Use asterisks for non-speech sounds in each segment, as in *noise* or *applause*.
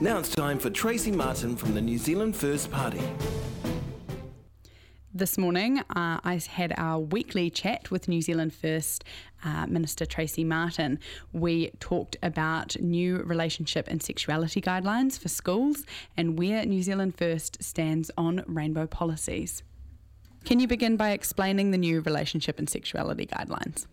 Now it's time for Tracey Martin from the New Zealand First Party. This morning, uh, I had our weekly chat with New Zealand First uh, Minister Tracey Martin. We talked about new relationship and sexuality guidelines for schools and where New Zealand First stands on rainbow policies. Can you begin by explaining the new relationship and sexuality guidelines?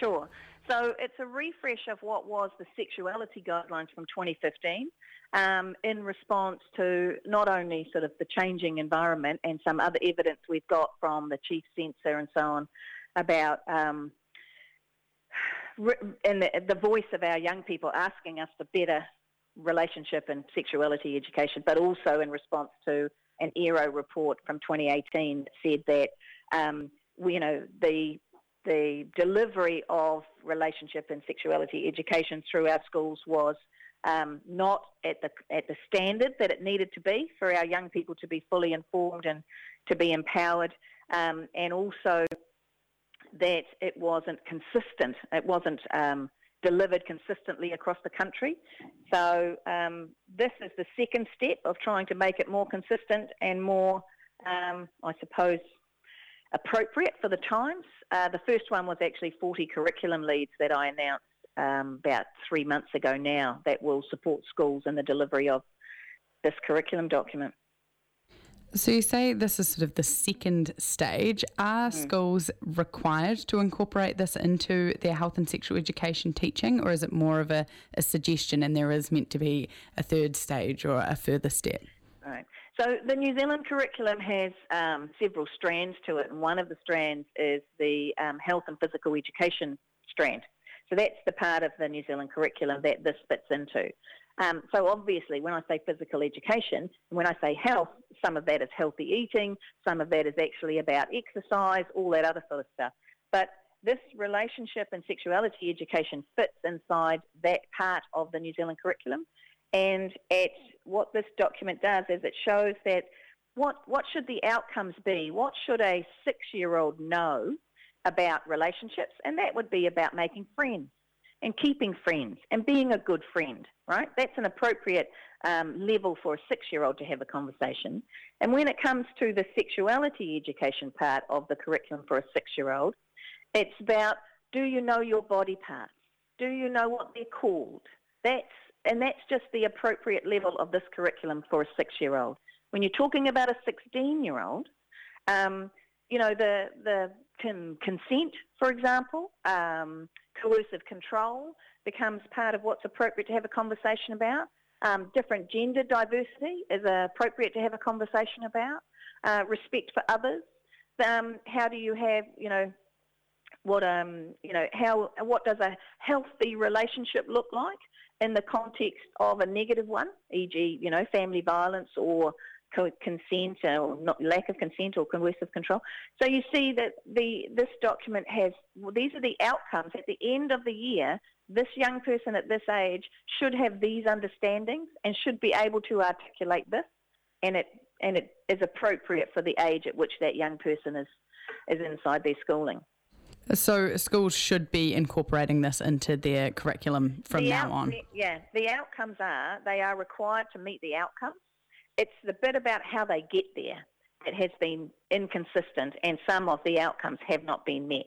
Sure. So it's a refresh of what was the sexuality guidelines from 2015 um, in response to not only sort of the changing environment and some other evidence we've got from the chief censor and so on about um, *sighs* and the, the voice of our young people asking us for better relationship and sexuality education, but also in response to an ERO report from 2018 that said that um, you know the the delivery of relationship and sexuality education through our schools was um, not at the at the standard that it needed to be for our young people to be fully informed and to be empowered, um, and also that it wasn't consistent. It wasn't um, delivered consistently across the country. So um, this is the second step of trying to make it more consistent and more, um, I suppose, appropriate for the times. Uh, the first one was actually 40 curriculum leads that I announced um, about three months ago now that will support schools in the delivery of this curriculum document. So you say this is sort of the second stage. Are mm. schools required to incorporate this into their health and sexual education teaching, or is it more of a, a suggestion and there is meant to be a third stage or a further step? Right. So the New Zealand curriculum has um, several strands to it, and one of the strands is the um, health and physical education strand. So that's the part of the New Zealand curriculum that this fits into. Um, so obviously, when I say physical education, when I say health, some of that is healthy eating, some of that is actually about exercise, all that other sort of stuff. But this relationship and sexuality education fits inside that part of the New Zealand curriculum. And at what this document does is it shows that what, what should the outcomes be? What should a six-year-old know about relationships? And that would be about making friends and keeping friends and being a good friend, right? That's an appropriate um, level for a six-year-old to have a conversation. And when it comes to the sexuality education part of the curriculum for a six-year-old, it's about do you know your body parts? Do you know what they're called? That's and that's just the appropriate level of this curriculum for a six-year-old. When you're talking about a 16-year-old, um, you know the the consent, for example, um, coercive control becomes part of what's appropriate to have a conversation about. Um, different gender diversity is appropriate to have a conversation about. Uh, respect for others. Um, how do you have, you know, what um, you know, how what does a healthy relationship look like in the context of a negative one, e.g., you know, family violence or consent or not, lack of consent or coercive control. So you see that the this document has well, these are the outcomes at the end of the year. This young person at this age should have these understandings and should be able to articulate this, and it and it is appropriate for the age at which that young person is is inside their schooling. So schools should be incorporating this into their curriculum from the now out, on. The, yeah, the outcomes are they are required to meet the outcomes. It's the bit about how they get there that has been inconsistent, and some of the outcomes have not been met.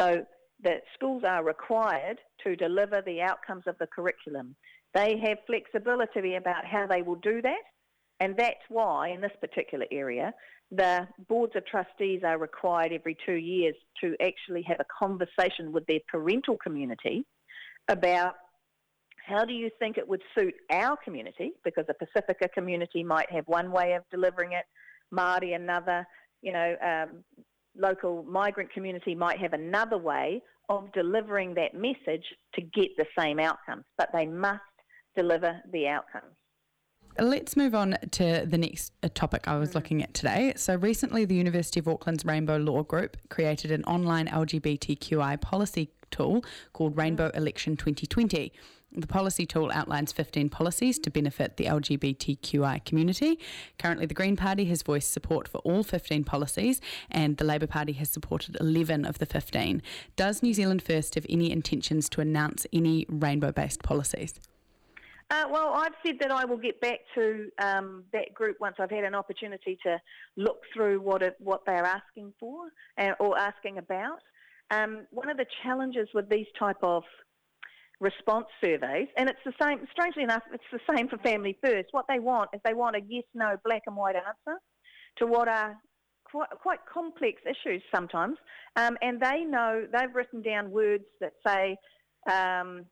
So the schools are required to deliver the outcomes of the curriculum. They have flexibility about how they will do that, and that's why in this particular area the boards of trustees are required every two years to actually have a conversation with their parental community about how do you think it would suit our community? Because a Pacifica community might have one way of delivering it, Māori another, you know, um, local migrant community might have another way of delivering that message to get the same outcomes, but they must deliver the outcomes. Let's move on to the next uh, topic I was looking at today. So, recently, the University of Auckland's Rainbow Law Group created an online LGBTQI policy tool called. Rainbow Election 2020. The policy tool outlines 15 policies to benefit the LGBTQI community. Currently, the Green Party has voiced support for all 15 policies, and the Labour Party has supported 11 of the 15. Does New Zealand First have any intentions to announce any rainbow based policies? Uh, well, I've said that I will get back to um, that group once I've had an opportunity to look through what it, what they're asking for uh, or asking about. Um, one of the challenges with these type of response surveys, and it's the same. Strangely enough, it's the same for Family First. What they want is they want a yes/no, black and white answer to what are quite, quite complex issues sometimes, um, and they know they've written down words that say. Um,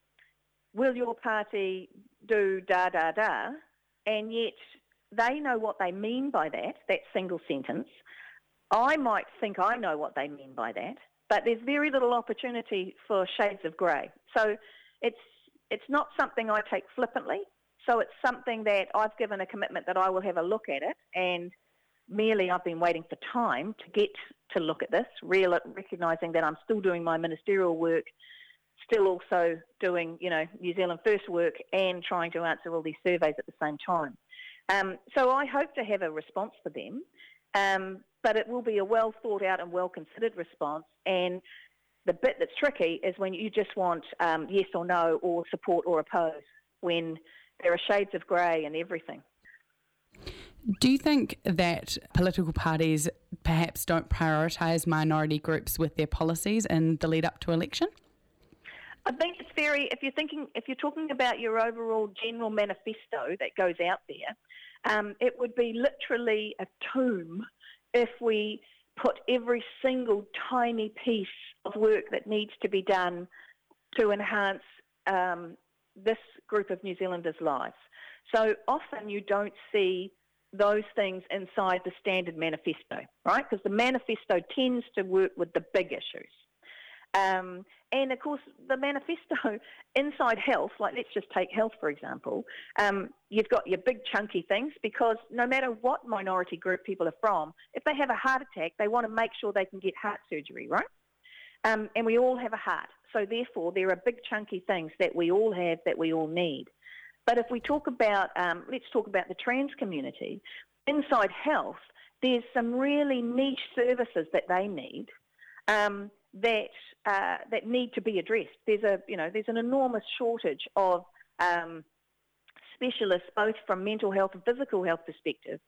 will your party do da da da? And yet they know what they mean by that, that single sentence. I might think I know what they mean by that, but there's very little opportunity for shades of grey. So it's it's not something I take flippantly. So it's something that I've given a commitment that I will have a look at it, and merely I've been waiting for time to get to look at this, real, recognising that I'm still doing my ministerial work still also doing, you know, New Zealand First work and trying to answer all these surveys at the same time. Um, so I hope to have a response for them, um, but it will be a well thought out and well considered response. And the bit that's tricky is when you just want um, yes or no or support or oppose, when there are shades of grey and everything. Do you think that political parties perhaps don't prioritise minority groups with their policies in the lead up to election? I think it's very, if you're thinking, if you're talking about your overall general manifesto that goes out there, um, it would be literally a tomb if we put every single tiny piece of work that needs to be done to enhance um, this group of New Zealanders' lives. So often you don't see those things inside the standard manifesto, right? Because the manifesto tends to work with the big issues. Um, and of course, the manifesto *laughs* inside health, like let's just take health for example, um, you've got your big chunky things because no matter what minority group people are from, if they have a heart attack, they want to make sure they can get heart surgery, right? Um, and we all have a heart. So therefore, there are big chunky things that we all have that we all need. But if we talk about, um, let's talk about the trans community, inside health, there's some really niche services that they need. Um, that uh, that need to be addressed. There's a you know there's an enormous shortage of um, specialists, both from mental health and physical health perspective,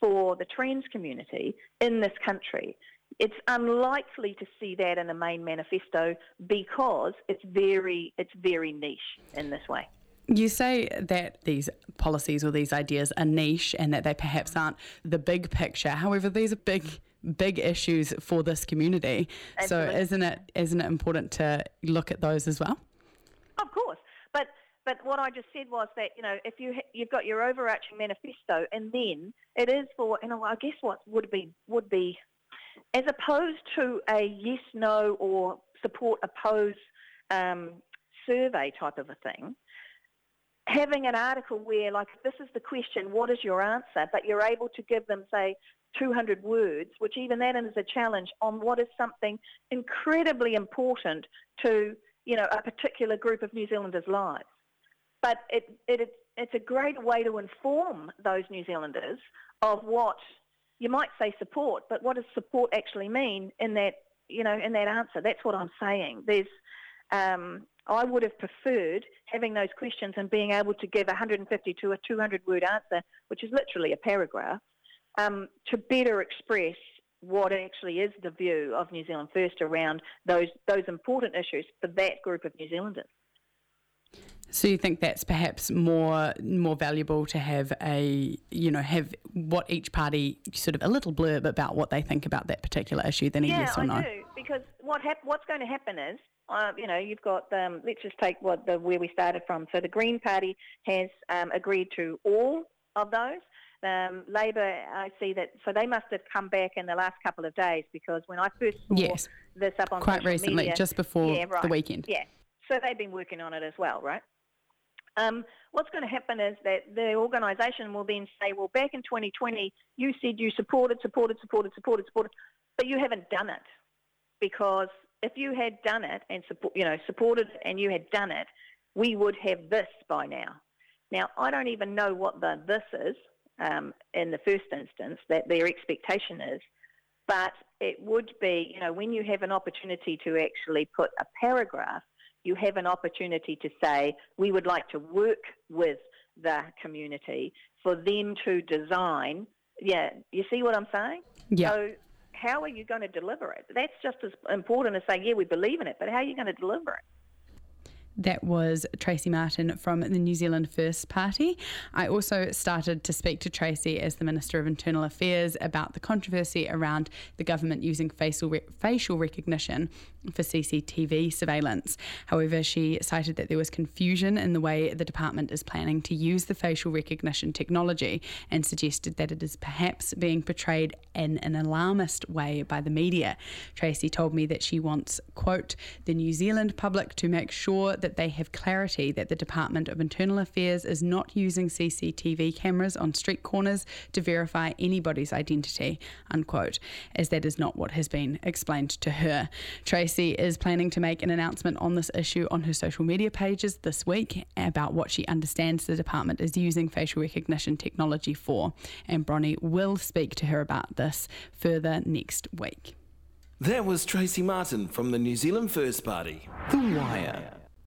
for the trans community in this country. It's unlikely to see that in the main manifesto because it's very it's very niche in this way. You say that these policies or these ideas are niche and that they perhaps aren't the big picture. However, these are big big issues for this community. Absolutely. So isn't it isn't it important to look at those as well? Of course, but but what I just said was that you know if you you've got your overarching manifesto, and then it is for you know I guess what would be would be as opposed to a yes no or support oppose um, survey type of a thing. Having an article where, like, this is the question, what is your answer? But you're able to give them, say, 200 words, which even that is a challenge on what is something incredibly important to, you know, a particular group of New Zealanders' lives. But it, it, it's a great way to inform those New Zealanders of what you might say support, but what does support actually mean in that, you know, in that answer? That's what I'm saying. There's, um, I would have preferred having those questions and being able to give a 150 to a 200 word answer, which is literally a paragraph, um, to better express what actually is the view of New Zealand First around those those important issues for that group of New Zealanders. So you think that's perhaps more more valuable to have a you know have what each party sort of a little blurb about what they think about that particular issue than a yeah, yes or I no? Yeah, I do because what hap- what's going to happen is uh, you know you've got um, let's just take what the where we started from. So the Green Party has um, agreed to all of those. Um, Labour, I see that, so they must have come back in the last couple of days because when I first saw yes. this up on quite recently, media, just before yeah, right. the weekend. Yeah, so they've been working on it as well, right? Um, what's going to happen is that the organisation will then say, well, back in 2020, you said you supported, supported, supported, supported, supported, but you haven't done it because if you had done it and support, you know, supported and you had done it, we would have this by now. Now, I don't even know what the this is um, in the first instance that their expectation is. But it would be, you know, when you have an opportunity to actually put a paragraph, you have an opportunity to say, we would like to work with the community for them to design. Yeah, you see what I'm saying? Yeah. So how are you going to deliver it? That's just as important as saying, yeah, we believe in it, but how are you going to deliver it? That was Tracey Martin from the New Zealand First Party. I also started to speak to Tracey as the Minister of Internal Affairs about the controversy around the government using facial, facial recognition for CCTV surveillance. However, she cited that there was confusion in the way the department is planning to use the facial recognition technology and suggested that it is perhaps being portrayed in an alarmist way by the media. Tracey told me that she wants, quote, the New Zealand public to make sure that they have clarity that the Department of Internal Affairs is not using CCTV cameras on street corners to verify anybody's identity, unquote, as that is not what has been explained to her. Tracey is planning to make an announcement on this issue on her social media pages this week about what she understands the department is using facial recognition technology for, and Bronnie will speak to her about this further next week. That was Tracey Martin from the New Zealand First Party. The Wire.